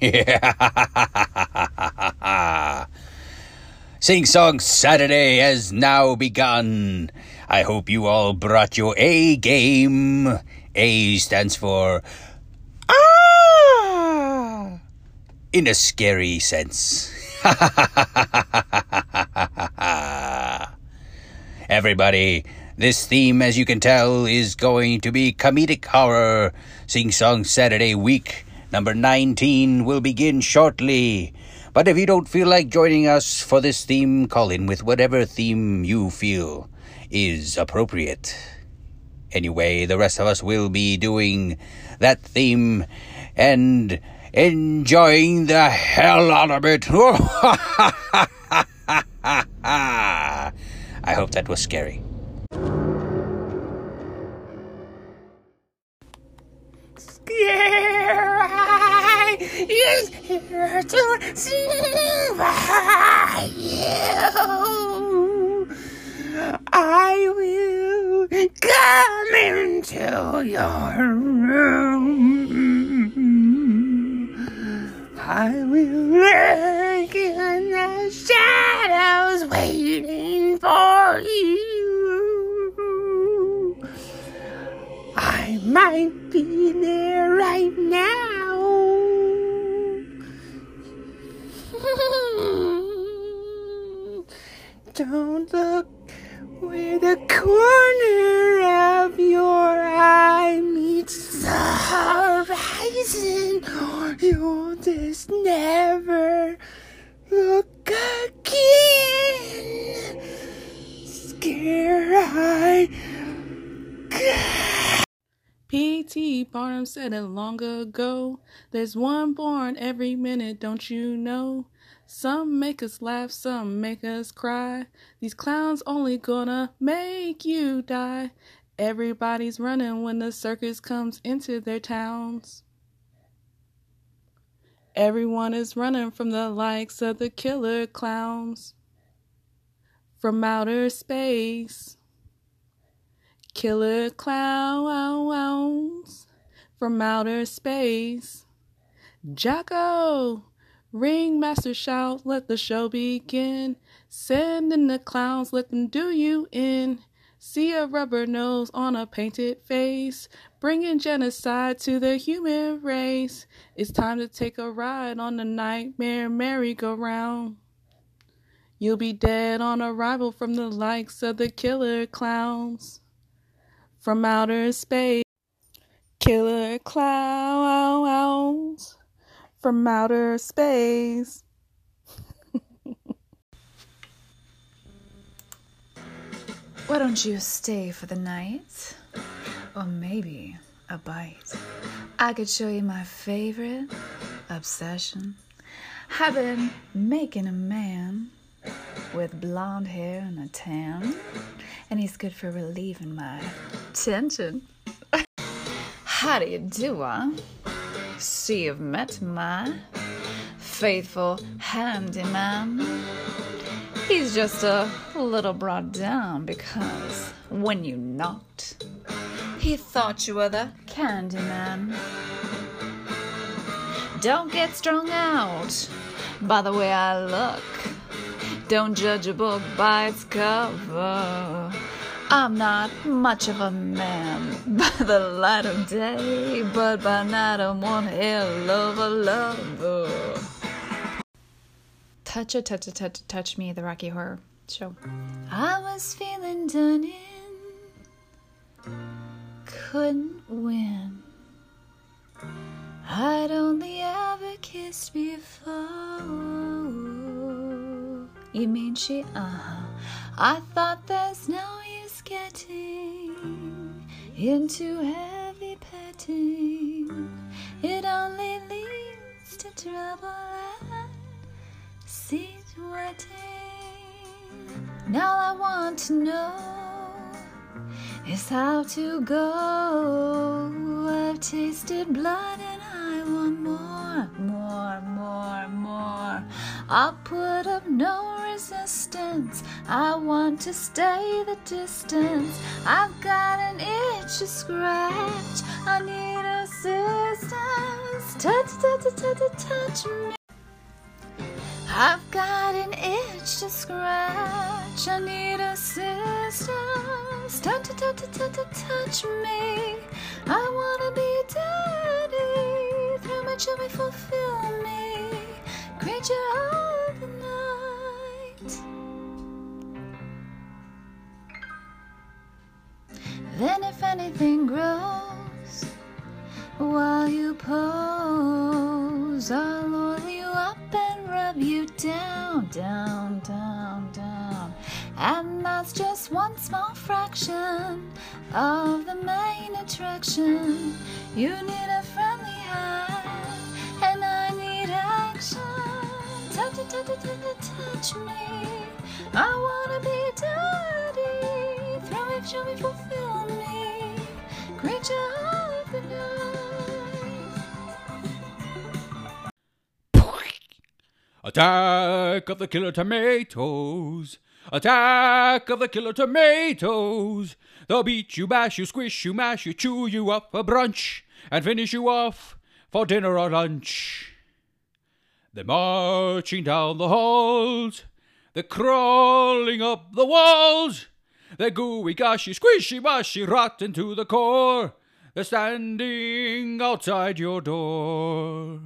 Sing Song Saturday has now begun. I hope you all brought your A game. A stands for Ah! In a scary sense. Everybody, this theme, as you can tell, is going to be comedic horror. Sing Song Saturday week number 19 will begin shortly. But if you don't feel like joining us for this theme, call in with whatever theme you feel is appropriate. Anyway, the rest of us will be doing that theme and enjoying the hell out of it. I hope that was scary. Scary is here to by you. I will come into your room. I will lurk in the shadows waiting for you. I might be there right now. Don't look where the corner of your eye meets the horizon. or You'll just never look again. Scare I. P.T. Barnum said it long ago. There's one born every minute, don't you know? Some make us laugh, some make us cry. These clowns only gonna make you die. Everybody's running when the circus comes into their towns. Everyone is running from the likes of the killer clowns from outer space. Killer clowns from outer space. Jocko, ringmaster shout, let the show begin. Send in the clowns, let them do you in. See a rubber nose on a painted face, bringing genocide to the human race. It's time to take a ride on the nightmare merry-go-round. You'll be dead on arrival from the likes of the killer clowns from outer space. Killer clowns from outer space. Why don't you stay for the night? Or maybe a bite. I could show you my favorite obsession. I've been making a man with blonde hair and a tan, and he's good for relieving my tension. How do you do, huh? See, you've met my faithful handyman. He's just a little brought down because when you knocked, he thought you were the candy man. Don't get strung out by the way I look. Don't judge a book by its cover. I'm not much of a man by the light of day, but by night I'm one hell of a lover. Touch a touch a touch it, touch me, the Rocky Horror Show. I was feeling done in, couldn't win. I'd only ever kissed before. You mean she? Uh huh. I thought there's no getting into heavy petting. It only leads to trouble and seat wetting. Now I want to know is how to go. I've tasted blood and I want more, more, more, more. I'll put up no resistance. I want to stay the distance. I've got an itch to scratch. I need assistance. Touch, touch, touch touch me. I've got an itch to scratch. I need assistance. Touch, touch, touch, touch, touch me. I wanna be daddy. Through my chubby, fulfill You need a friendly hand, and I need action. Touch, touch, touch, touch, touch me. I wanna be daddy. Throw me, show me, fulfill me. Creature of the night. Attack of the killer tomatoes. Attack of the killer tomatoes. They'll beat you, bash you, squish you, mash you, chew you up for brunch, and finish you off for dinner or lunch. They're marching down the halls. They're crawling up the walls. They're gooey, gushy, squishy, mushy, rotten to the core. They're standing outside your door.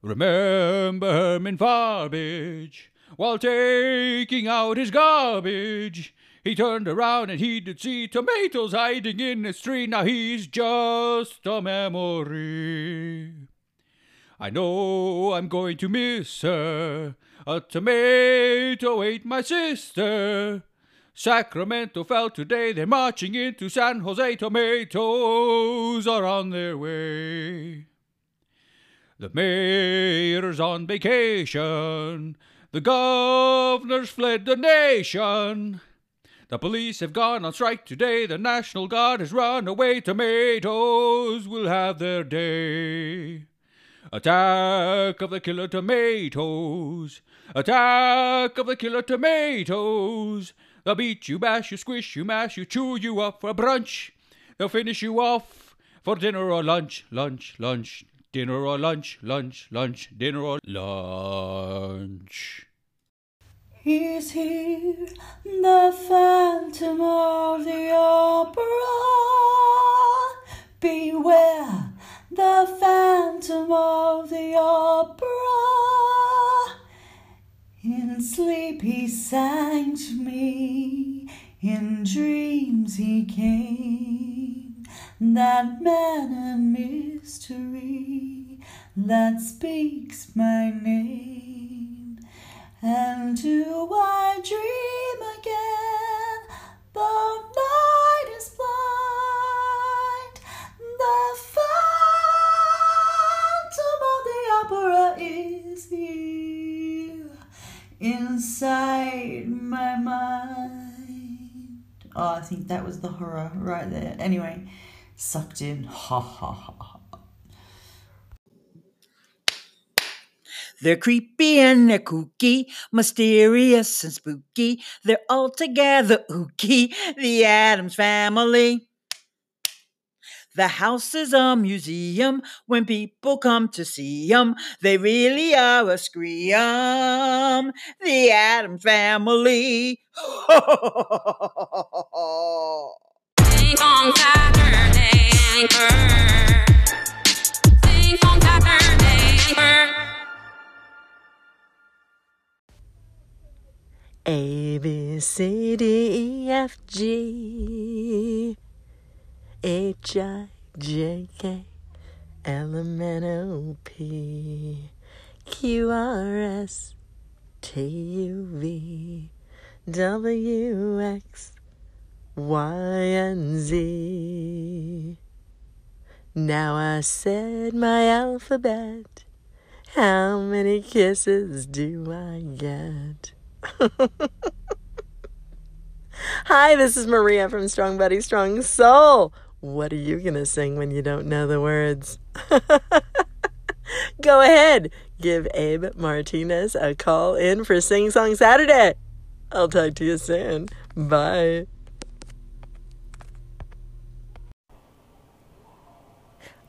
Remember Herman Farbage while taking out his garbage. He turned around and he did see tomatoes hiding in his tree. Now he's just a memory. I know I'm going to miss her. A tomato ate my sister. Sacramento fell today. They're marching into San Jose. Tomatoes are on their way. The mayor's on vacation. The governor's fled the nation. The police have gone on strike today. The National Guard has run away. Tomatoes will have their day. Attack of the killer tomatoes. Attack of the killer tomatoes. They'll beat you, bash you, squish you, mash you, chew you up for brunch. They'll finish you off for dinner or lunch, lunch, lunch, dinner or lunch, lunch, lunch, dinner or lunch. He's here, the Phantom of the Opera. Beware, the Phantom of the Opera. In sleep he sang to me, in dreams he came. That man and mystery that speaks my name. And do I dream again? The night is blind. The phantom of the opera is here inside my mind. Oh, I think that was the horror right there. Anyway, sucked in. Ha ha ha They're creepy and they're kooky, mysterious and spooky. They're all together ooky. The Addams family. The house is a museum when people come to see 'em. They really are a scream. The Addams family. Sing song Saturday anchor. Sing song Saturday anchor. A B C D E F G H I J K L M N O P Q R S T U V W X Y and Z. Now I said my alphabet. How many kisses do I get? Hi, this is Maria from Strong Body, Strong Soul. What are you going to sing when you don't know the words? Go ahead, give Abe Martinez a call in for Sing Song Saturday. I'll talk to you soon. Bye.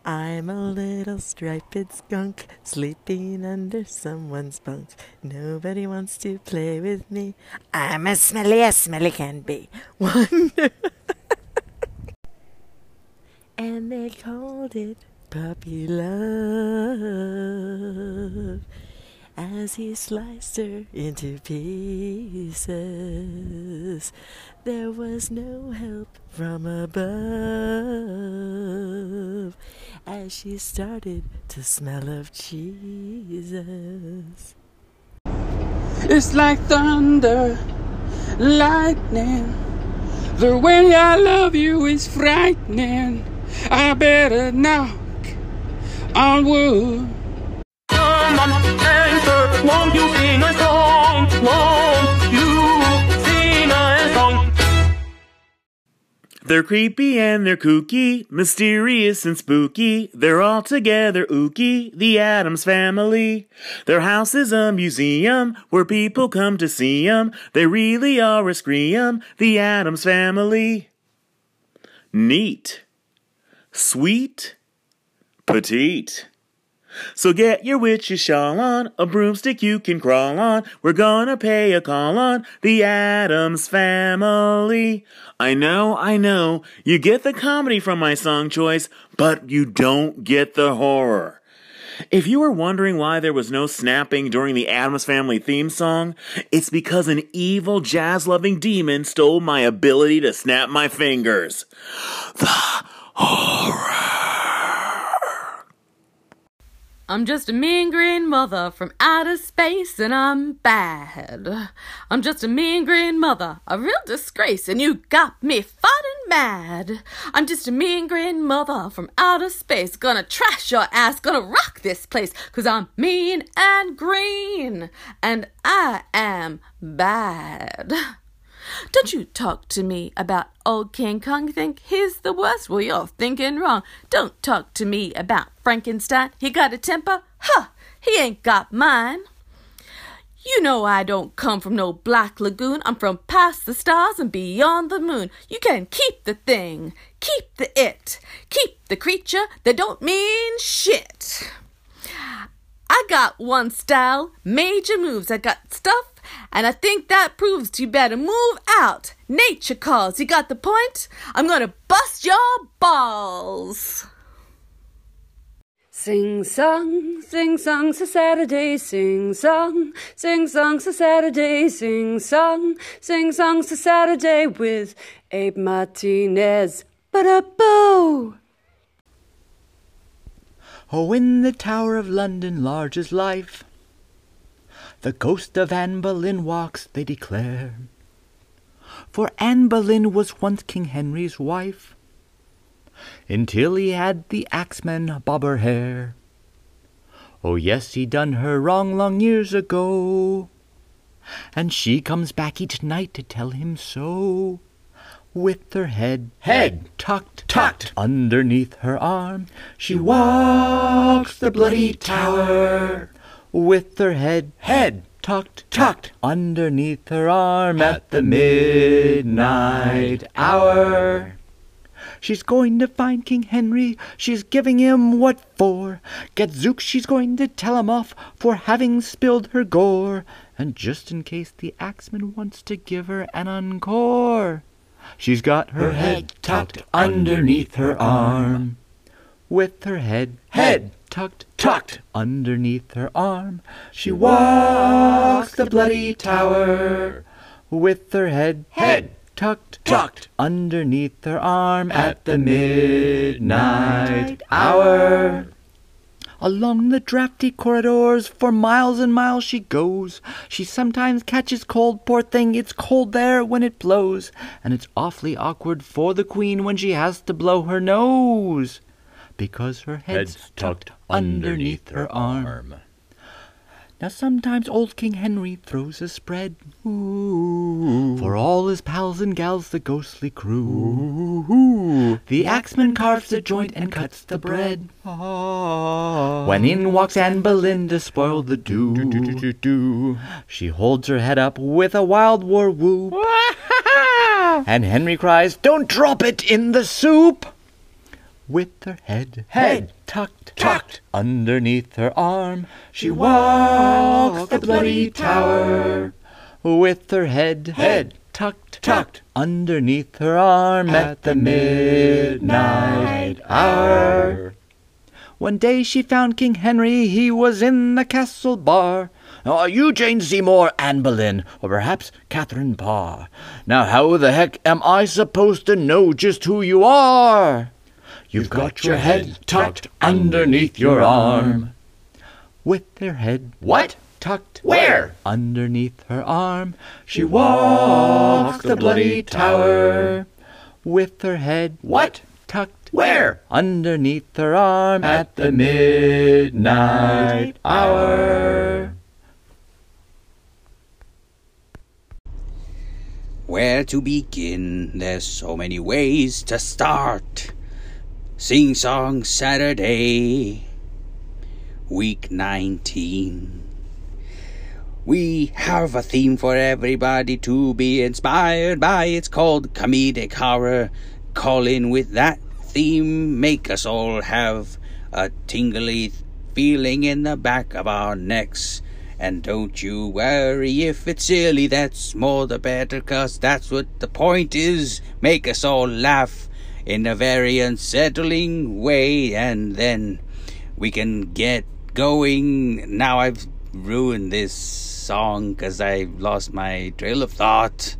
I'm a little striped skunk sleeping under someone's bunk. Nobody wants to play with me. I'm as smelly as smelly can be. Wonder. and they called it puppy love as he sliced her into pieces. There was no help from above as she started to smell of Jesus. It's like thunder, lightning. The way I love you is frightening. I better knock on wood. Won't you sing a song? Won't They're creepy and they're kooky, mysterious and spooky. They're all together ooky, the Addams family. Their house is a museum where people come to see 'em. They really are a scream, the Addams family. Neat, sweet, petite. So get your witch's shawl on, a broomstick you can crawl on. We're gonna pay a call on the Addams family. I know, I know, you get the comedy from my song choice, but you don't get the horror. If you were wondering why there was no snapping during the Addams Family theme song, it's because an evil jazz loving demon stole my ability to snap my fingers. The horror. I'm just a mean green mother from outer space and I'm bad. I'm just a mean green mother, a real disgrace, and you got me fighting mad. I'm just a mean green mother from outer space, gonna trash your ass, gonna rock this place, cause I'm mean and green, and I am bad. Don't you talk to me about old King Kong. Think he's the worst? Well, you're thinking wrong. Don't talk to me about Frankenstein. He got a temper? Huh, he ain't got mine. You know I don't come from no black lagoon. I'm from past the stars and beyond the moon. You can keep the thing, keep the it, keep the creature that don't mean shit. I got one style, major moves. I got stuff, and I think that proves you better move out. Nature calls. You got the point? I'm gonna bust your balls. Sing song, sing song, for Saturday, sing song, sing song, for Saturday, sing song, sing song, for Saturday with Abe Martinez. Ba-da-boo! Oh, in the Tower of London, large as life, the ghost of Anne Boleyn walks, they declare. For Anne Boleyn was once King Henry's wife, until he had the axeman bob her hair. Oh, yes, he done her wrong long years ago, and she comes back each night to tell him so. With her head, head tucked, tucked underneath her arm, she walks the bloody tower. With her head, head tucked, tucked underneath her arm at the midnight hour. She's going to find King Henry, she's giving him what for. Gadzooks, she's going to tell him off for having spilled her gore. And just in case the axeman wants to give her an encore, she's got her head tucked underneath her arm. With her head, head tucked, tucked underneath her arm, she walks the bloody tower. With her head, head tucked, tucked underneath her arm at the midnight hour. Along the drafty corridors for miles and miles she goes. She sometimes catches cold, poor thing, it's cold there when it blows. And it's awfully awkward for the queen when she has to blow her nose. Because her head's tucked underneath her arm. Now sometimes old King Henry throws a spread Ooh. for all his pals and gals, the ghostly crew. Ooh. The axeman carves the joint and cuts the bread. Ah. When in walks Anne Boleyn to spoil the do. She holds her head up with a wild war whoop. and Henry cries, "Don't drop it in the soup." With her head, Head tucked, tucked underneath her arm, she walks the bloody tower. With her head, Head tucked, tucked underneath her arm at the midnight hour. One day she found King Henry, he was in the castle bar. Are you Jane Seymour, Anne Boleyn, or perhaps Catherine Parr? Now how the heck am I supposed to know just who you are? You've got your head tucked underneath your arm. With her head What? tucked Where? Underneath her arm, she walks the bloody tower. With her head What? tucked Where? underneath her arm at the midnight hour. Where to begin? There's so many ways to start. Sing Song Saturday, week 19. We have a theme for everybody to be inspired by. It's called comedic horror. Call in with that theme. Make us all have a tingly feeling in the back of our necks. And don't you worry if it's silly, that's more the better, 'cause that's what the point is. Make us all laugh in a very unsettling way, and then we can get going. Now I've ruined this song 'cause I lost my trail of thought.